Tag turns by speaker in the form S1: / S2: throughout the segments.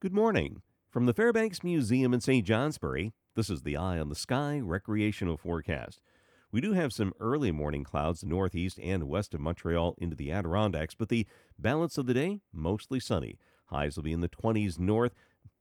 S1: Good morning. From the Fairbanks Museum in St. Johnsbury, this is the Eye on the Sky recreational forecast. We do have some early morning clouds northeast and west of Montreal into the Adirondacks, but the balance of the day mostly sunny. Highs will be in the 20s north,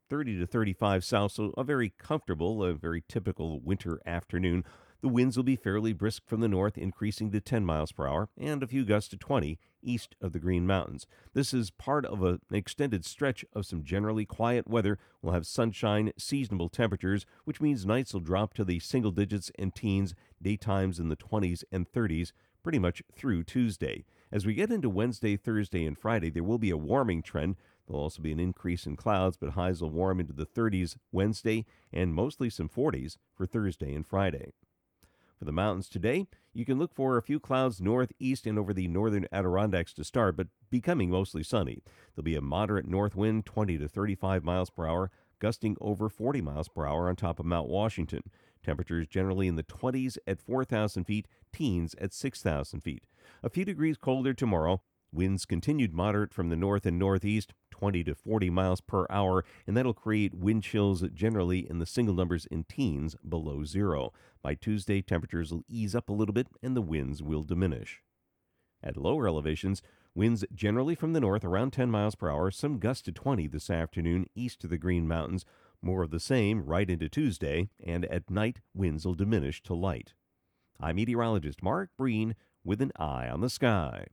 S1: 30 to 35 south, so a very comfortable, a very typical winter afternoon. The winds will be fairly brisk from the north, increasing to 10 miles per hour, and a few gusts to 20 east of the Green Mountains. This is part of an extended stretch of some generally quiet weather. We'll have sunshine, seasonable temperatures, which means nights will drop to the single digits and teens, daytimes in the 20s and 30s pretty much through Tuesday. As we get into Wednesday, Thursday, and Friday, there will be a warming trend. There'll also be an increase in clouds, but highs will warm into the 30s Wednesday and mostly some 40s for Thursday and Friday. For the mountains today, you can look for a few clouds northeast and over the northern Adirondacks to start, but becoming mostly sunny. There'll be a moderate north wind, 20 to 35 miles per hour, gusting over 40 miles per hour on top of Mount Washington. Temperatures generally in the 20s at 4,000 feet, teens at 6,000 feet. A few degrees colder tomorrow. Winds continued moderate from the north and northeast, 20 to 40 miles per hour, and that'll create wind chills generally in the single numbers in teens below zero. By Tuesday, temperatures will ease up a little bit and the winds will diminish. At lower elevations, winds generally from the north around 10 miles per hour, some gusts to 20 this afternoon east of the Green Mountains. More of the same right into Tuesday, and at night, winds will diminish to light. I'm meteorologist Mark Breen with an eye on the sky.